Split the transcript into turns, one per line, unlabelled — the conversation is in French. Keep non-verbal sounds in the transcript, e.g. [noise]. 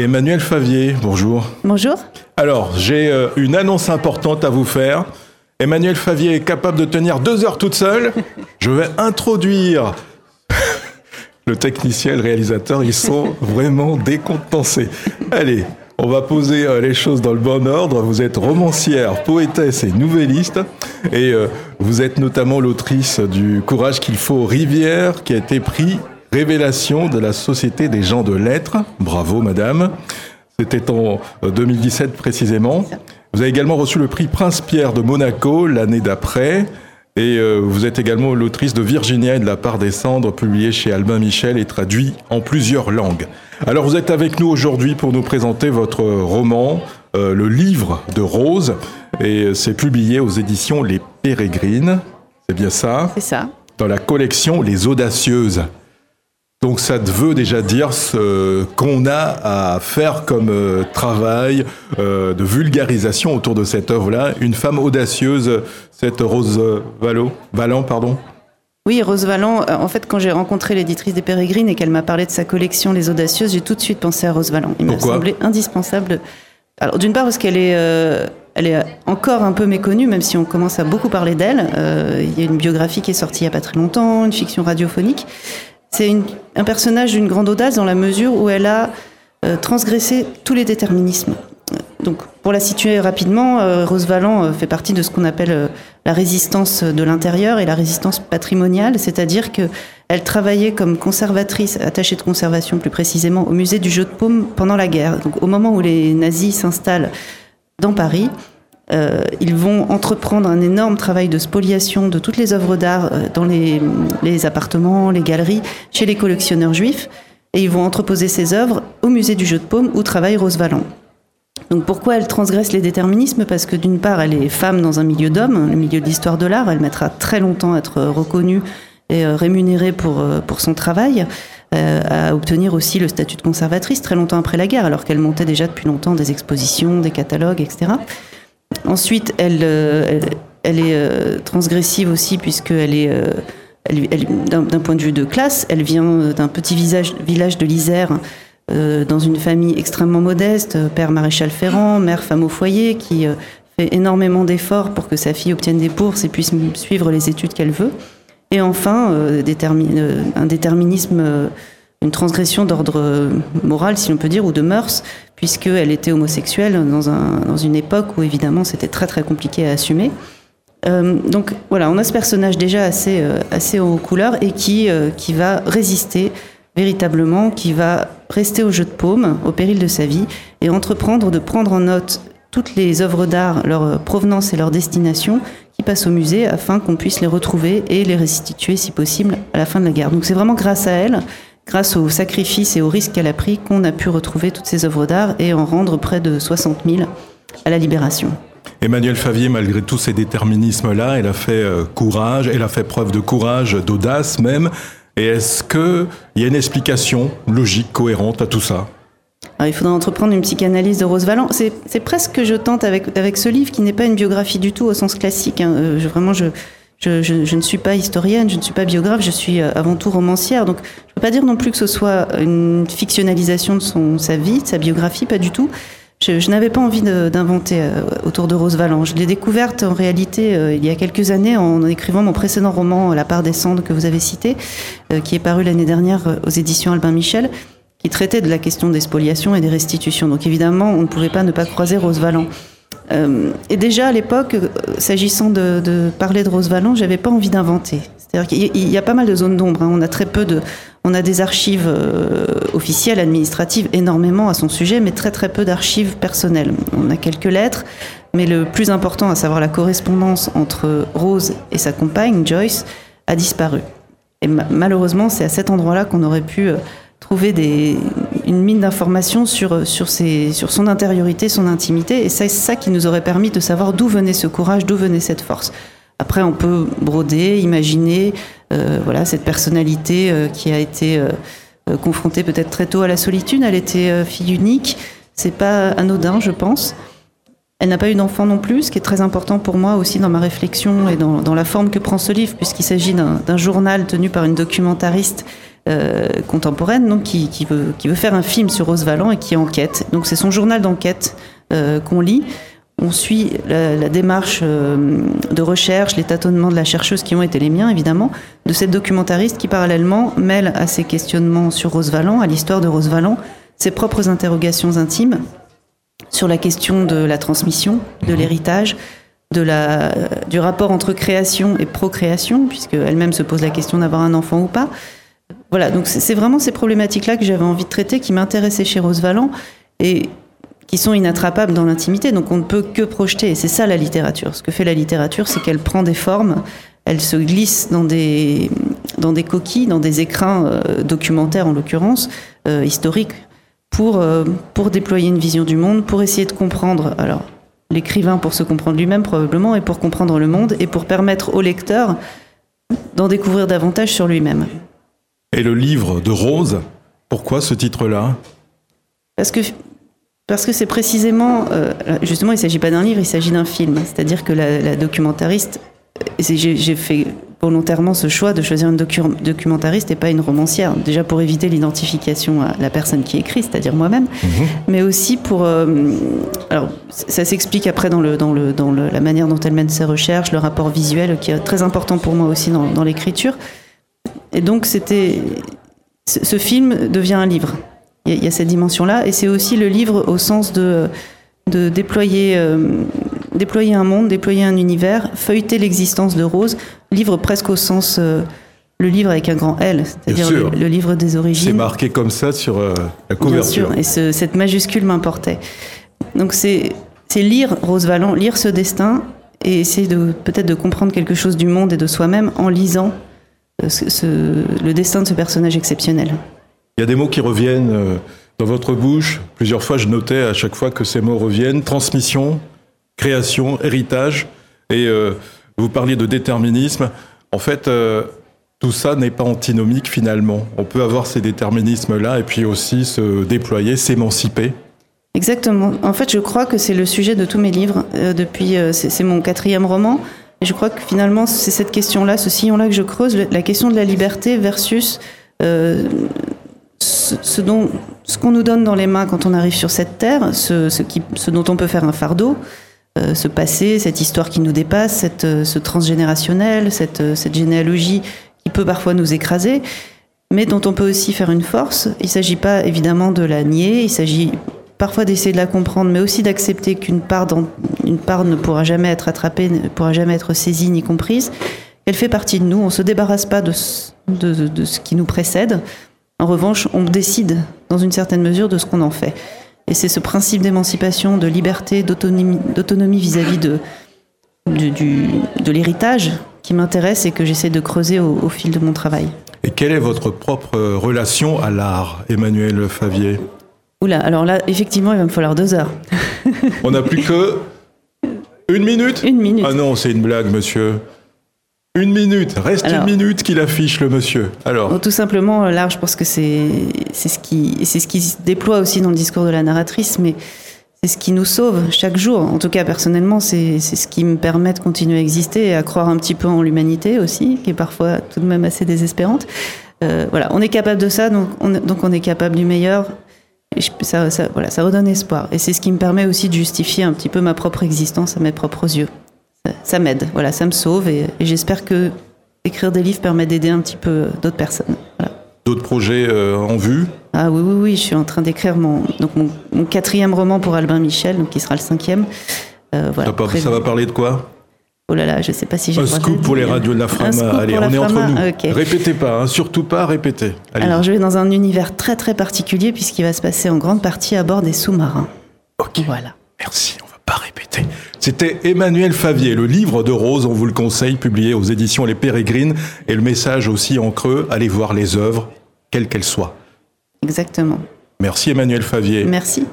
Emmanuel Favier, bonjour.
Bonjour.
Alors, j'ai euh, une annonce importante à vous faire. Emmanuel Favier est capable de tenir deux heures toute seule. [laughs] Je vais introduire [laughs] le technicien et le réalisateur. Ils sont [laughs] vraiment décontenancés. Allez, on va poser euh, les choses dans le bon ordre. Vous êtes romancière, poétesse et nouvelliste. Et euh, vous êtes notamment l'autrice du Courage qu'il faut Rivière, qui a été pris Révélation de la Société des gens de lettres. Bravo, madame. C'était en 2017 précisément. Vous avez également reçu le prix Prince Pierre de Monaco l'année d'après. Et euh, vous êtes également l'autrice de Virginia et de la part des cendres, publié chez Albin Michel et traduit en plusieurs langues. Alors vous êtes avec nous aujourd'hui pour nous présenter votre roman, euh, le livre de Rose, et c'est publié aux éditions Les Pérégrines. C'est bien ça?
C'est ça.
Dans la collection Les Audacieuses. Donc ça veut déjà dire ce qu'on a à faire comme euh, travail euh, de vulgarisation autour de cette œuvre-là. Une femme audacieuse, cette Rose Valo, Valant, pardon.
Oui, Rose Valland, euh, en fait, quand j'ai rencontré l'éditrice des Pérégrines et qu'elle m'a parlé de sa collection Les Audacieuses, j'ai tout de suite pensé à Rose Valland. Il m'a semblé indispensable. Alors, d'une part, parce qu'elle est, elle est encore un peu méconnue, même si on commence à beaucoup parler d'elle. il y a une biographie qui est sortie il n'y a pas très longtemps, une fiction radiophonique. C'est un personnage d'une grande audace dans la mesure où elle a euh, transgressé tous les déterminismes. Donc, pour la situer rapidement, euh, Rose Valland euh, fait partie de ce qu'on appelle la résistance de l'intérieur et la résistance patrimoniale, c'est-à-dire qu'elle travaillait comme conservatrice, attachée de conservation plus précisément, au musée du jeu de paume pendant la guerre. Donc, au moment où les nazis s'installent dans Paris, euh, ils vont entreprendre un énorme travail de spoliation de toutes les œuvres d'art euh, dans les, appartements, les galeries, chez les collectionneurs juifs, et ils vont entreposer ces œuvres au musée du jeu de paume où travaille Rose Valland. Donc pourquoi elle transgresse les déterminismes? Parce que d'une part, elle est femme dans un milieu d'hommes, le milieu de l'histoire de l'art, elle mettra très longtemps à être reconnue et euh, rémunérée pour son travail, à obtenir aussi le statut de conservatrice très longtemps après la guerre, alors qu'elle montait déjà depuis longtemps des expositions, des catalogues, etc. Ensuite, elle, euh, est euh, transgressive aussi puisqu'elle est, euh, d'un point de vue de classe, elle vient d'un petit village de l'Isère dans une famille extrêmement modeste, père maréchal Ferrand, mère femme au foyer, qui fait énormément d'efforts pour que sa fille obtienne des bourses et puisse suivre les études qu'elle veut. Et enfin, un déterminisme une transgression d'ordre moral, si on peut dire, ou de mœurs, puisqu'elle était homosexuelle dans, un, dans une époque où évidemment c'était très très compliqué à assumer. Euh, donc voilà, on a ce personnage déjà assez, euh, assez aux couleurs et qui, euh, qui va résister véritablement, qui va rester au jeu de paume au péril de sa vie et entreprendre de prendre en note toutes les œuvres d'art, leur provenance et leur destination qui passent au musée afin qu'on puisse les retrouver et les restituer si possible à la fin de la guerre. Donc c'est vraiment grâce à elle grâce aux sacrifices et aux risques qu'elle a pris, qu'on a pu retrouver toutes ces œuvres d'art et en rendre près de 60 000 à la Libération.
Emmanuel Favier, malgré tous ces déterminismes-là, elle a fait euh, courage, elle a fait preuve de courage, d'audace même. Et est-ce qu'il y a une explication logique, cohérente à tout ça?
Il faudra entreprendre une psychanalyse de Rose Valland. C'est presque que je tente avec, avec ce livre qui n'est pas une biographie du tout au sens classique. Hein. Euh, je, vraiment, je, je, ne suis pas historienne, je ne suis pas biographe, je suis euh, avant tout romancière. Donc, je ne peux pas dire non plus que ce soit une fictionnalisation de son, sa vie, de sa biographie, pas du tout. Je, n'avais pas envie d'inventer euh, autour de Rose Valland. Je l'ai découverte en réalité euh, il y a quelques années en écrivant mon précédent roman La part des cendres que vous avez cité, qui est paru l'année dernière aux éditions Albin Michel, qui traitait de la question des spoliations et des restitutions. Donc évidemment, on ne pouvait pas ne pas croiser Rose Valland. Euh, et déjà à l'époque, euh, s'agissant de, parler de Rose Valland, j'avais pas envie d'inventer. C'est-à-dire qu'il y a pas mal de zones d'ombre. Hein. On a très peu de, on a des archives euh, officielles, administratives, énormément à son sujet, mais très très peu d'archives personnelles. On a quelques lettres, mais le plus important, à savoir la correspondance entre Rose et sa compagne Joyce, a disparu. Et malheureusement, c'est à cet endroit-là qu'on aurait pu trouver des, une mine d'informations sur, sur, sur son intériorité, son intimité. Et c'est ça qui nous aurait permis de savoir d'où venait ce courage, d'où venait cette force. Après, on peut broder, imaginer euh, voilà, cette personnalité euh, qui a été euh, confrontée peut-être très tôt à la solitude. Elle était fille unique. C'est pas anodin, je pense. Elle n'a pas eu d'enfant non plus, ce qui est très important pour moi aussi dans ma réflexion et dans, dans la forme que prend ce livre, puisqu'il s'agit d'un journal tenu par une documentariste contemporaine, donc qui, qui, veut, qui veut faire un film sur Rose Valland et qui enquête. Donc c'est son journal d'enquête qu'on lit. On suit la, démarche de recherche, les tâtonnements de la chercheuse qui ont été les miens, évidemment, de cette documentariste qui, parallèlement, mêle à ses questionnements sur Rose Valland, à l'histoire de Rose Valland, ses propres interrogations intimes sur la question de la transmission, de mhm. l'héritage, de la, du rapport entre création et procréation, puisqu'elle-même se pose la question d'avoir un enfant ou pas. Voilà, donc c'est vraiment ces problématiques-là que j'avais envie de traiter, qui m'intéressaient chez Rose Valland et qui sont inattrapables dans l'intimité, donc on ne peut que projeter. Et c'est ça la littérature. Ce que fait la littérature, c'est qu'elle prend des formes, elle se glisse dans des, coquilles, dans des écrins euh, documentaires en l'occurrence, euh, historiques, euh, pour déployer une vision du monde, pour essayer de comprendre, alors l'écrivain pour se comprendre lui-même probablement, et pour comprendre le monde, et pour permettre au lecteur d'en découvrir davantage sur lui-même.
Et le livre de Rose, pourquoi ce titre-là?
Parce que parce que c'est précisément, euh, justement, il ne s'agit pas d'un livre, il s'agit d'un film. C'est-à-dire que la, la documentariste, j'ai fait volontairement ce choix de choisir une documentariste et pas une romancière. Déjà pour éviter l'identification à la personne qui écrit, c'est-à-dire moi-même, mhm. mais aussi pour. Euh, alors, ça s'explique après dans, le, dans, le, dans le, la manière dont elle mène ses recherches, le rapport visuel qui est très important pour moi aussi dans, dans l'écriture. Et donc, c'était. Ce film devient un livre. Il y a cette dimension-là, et c'est aussi le livre au sens de, de déployer. Euh, déployer un monde, déployer un univers, feuilleter l'existence de Rose, livre presque au sens euh, le livre avec un grand L, c'est-à-dire le, livre des origines.
C'est marqué comme ça sur euh, la couverture.
Bien sûr, et cette majuscule m'importait. Donc c'est lire Rose Valland, lire ce destin et essayer de peut-être de comprendre quelque chose du monde et de soi-même en lisant euh, ce, le destin de ce personnage exceptionnel.
Il y a des mots qui reviennent dans votre bouche. Plusieurs fois, je notais à chaque fois que ces mots reviennent. Transmission, création, héritage. Et vous parliez de déterminisme. En fait, euh, tout ça n'est pas antinomique finalement. On peut avoir ces déterminismes-là et puis aussi se déployer, s'émanciper.
Exactement. En fait, je crois que c'est le sujet de tous mes livres. Euh, depuis, euh, c'est mon quatrième roman. Je crois que finalement, c'est cette question-là, ce sillon-là que je creuse, la question de la liberté versus ce, dont, ce qu'on nous donne dans les mains quand on arrive sur cette terre, ce, qui, ce dont on peut faire un fardeau. Euh, ce passé, cette histoire qui nous dépasse, euh, ce transgénérationnel, cette, euh, cette généalogie qui peut parfois nous écraser, mais dont on peut aussi faire une force. Il ne s'agit pas évidemment de la nier, il s'agit parfois d'essayer de la comprendre, mais aussi d'accepter qu'une part, une part ne pourra jamais être attrapée, ne pourra jamais être saisie ni comprise. Elle fait partie de nous, on ne se débarrasse pas de, de, de ce qui nous précède. En revanche, on décide dans une certaine mesure de ce qu'on en fait. Et c'est ce principe d'émancipation, de liberté, d'autonomie vis-à-vis de, de, l'héritage qui m'intéresse et que j'essaie de creuser au, fil de mon travail.
Et quelle est votre propre relation à l'art, Emmanuel Favier?
Oula, alors là, effectivement, il va me falloir deux heures. [laughs]
On n'a plus que une minute
Une minute.
Ah non, c'est une blague, monsieur. Une minute, reste une minute qu'il affiche le monsieur. Alors.
Tout simplement, euh, là, je pense que c'est ce qui c'est ce qui se déploie aussi dans le discours de la narratrice, mais c'est ce qui nous sauve chaque jour. En tout cas, personnellement, c'est ce qui me permet de continuer à exister et à croire un petit peu en l'humanité aussi, qui est parfois tout de même assez désespérante. Euh, voilà, on est capable de ça, donc on, donc on est capable du meilleur. Et ça, ça, voilà, ça redonne espoir. Et c'est ce qui me permet aussi de justifier un petit peu ma propre existence à mes propres yeux ça m'aide, voilà, ça me sauve et, j'espère que écrire des livres permet d'aider un petit peu d'autres personnes.
D'autres projets euh, en vue?
Ah oui, oui, oui, je suis en train d'écrire mon, donc mon, quatrième roman pour Albin Michel, donc qui sera le cinquième.
Euh, voilà, ça, va parler de quoi?
Oh là là, je sais pas si j'ai.
Un scoop pour les radios de la Frama. Allez, on est entre nous. Répétez pas, hein, surtout pas répétez.
Alors, je vais dans un univers très très particulier puisqu'il va se passer en grande partie à bord des sous-marins.
Ok. Voilà. Merci. Pas répéter. C'était Emmanuel Favier, le livre de Rose, on vous le conseille, publié aux éditions Les Pérégrines, et le message aussi en creux, allez voir les œuvres, quelles qu'elles soient.
Exactement.
Merci Emmanuel Favier.
Merci.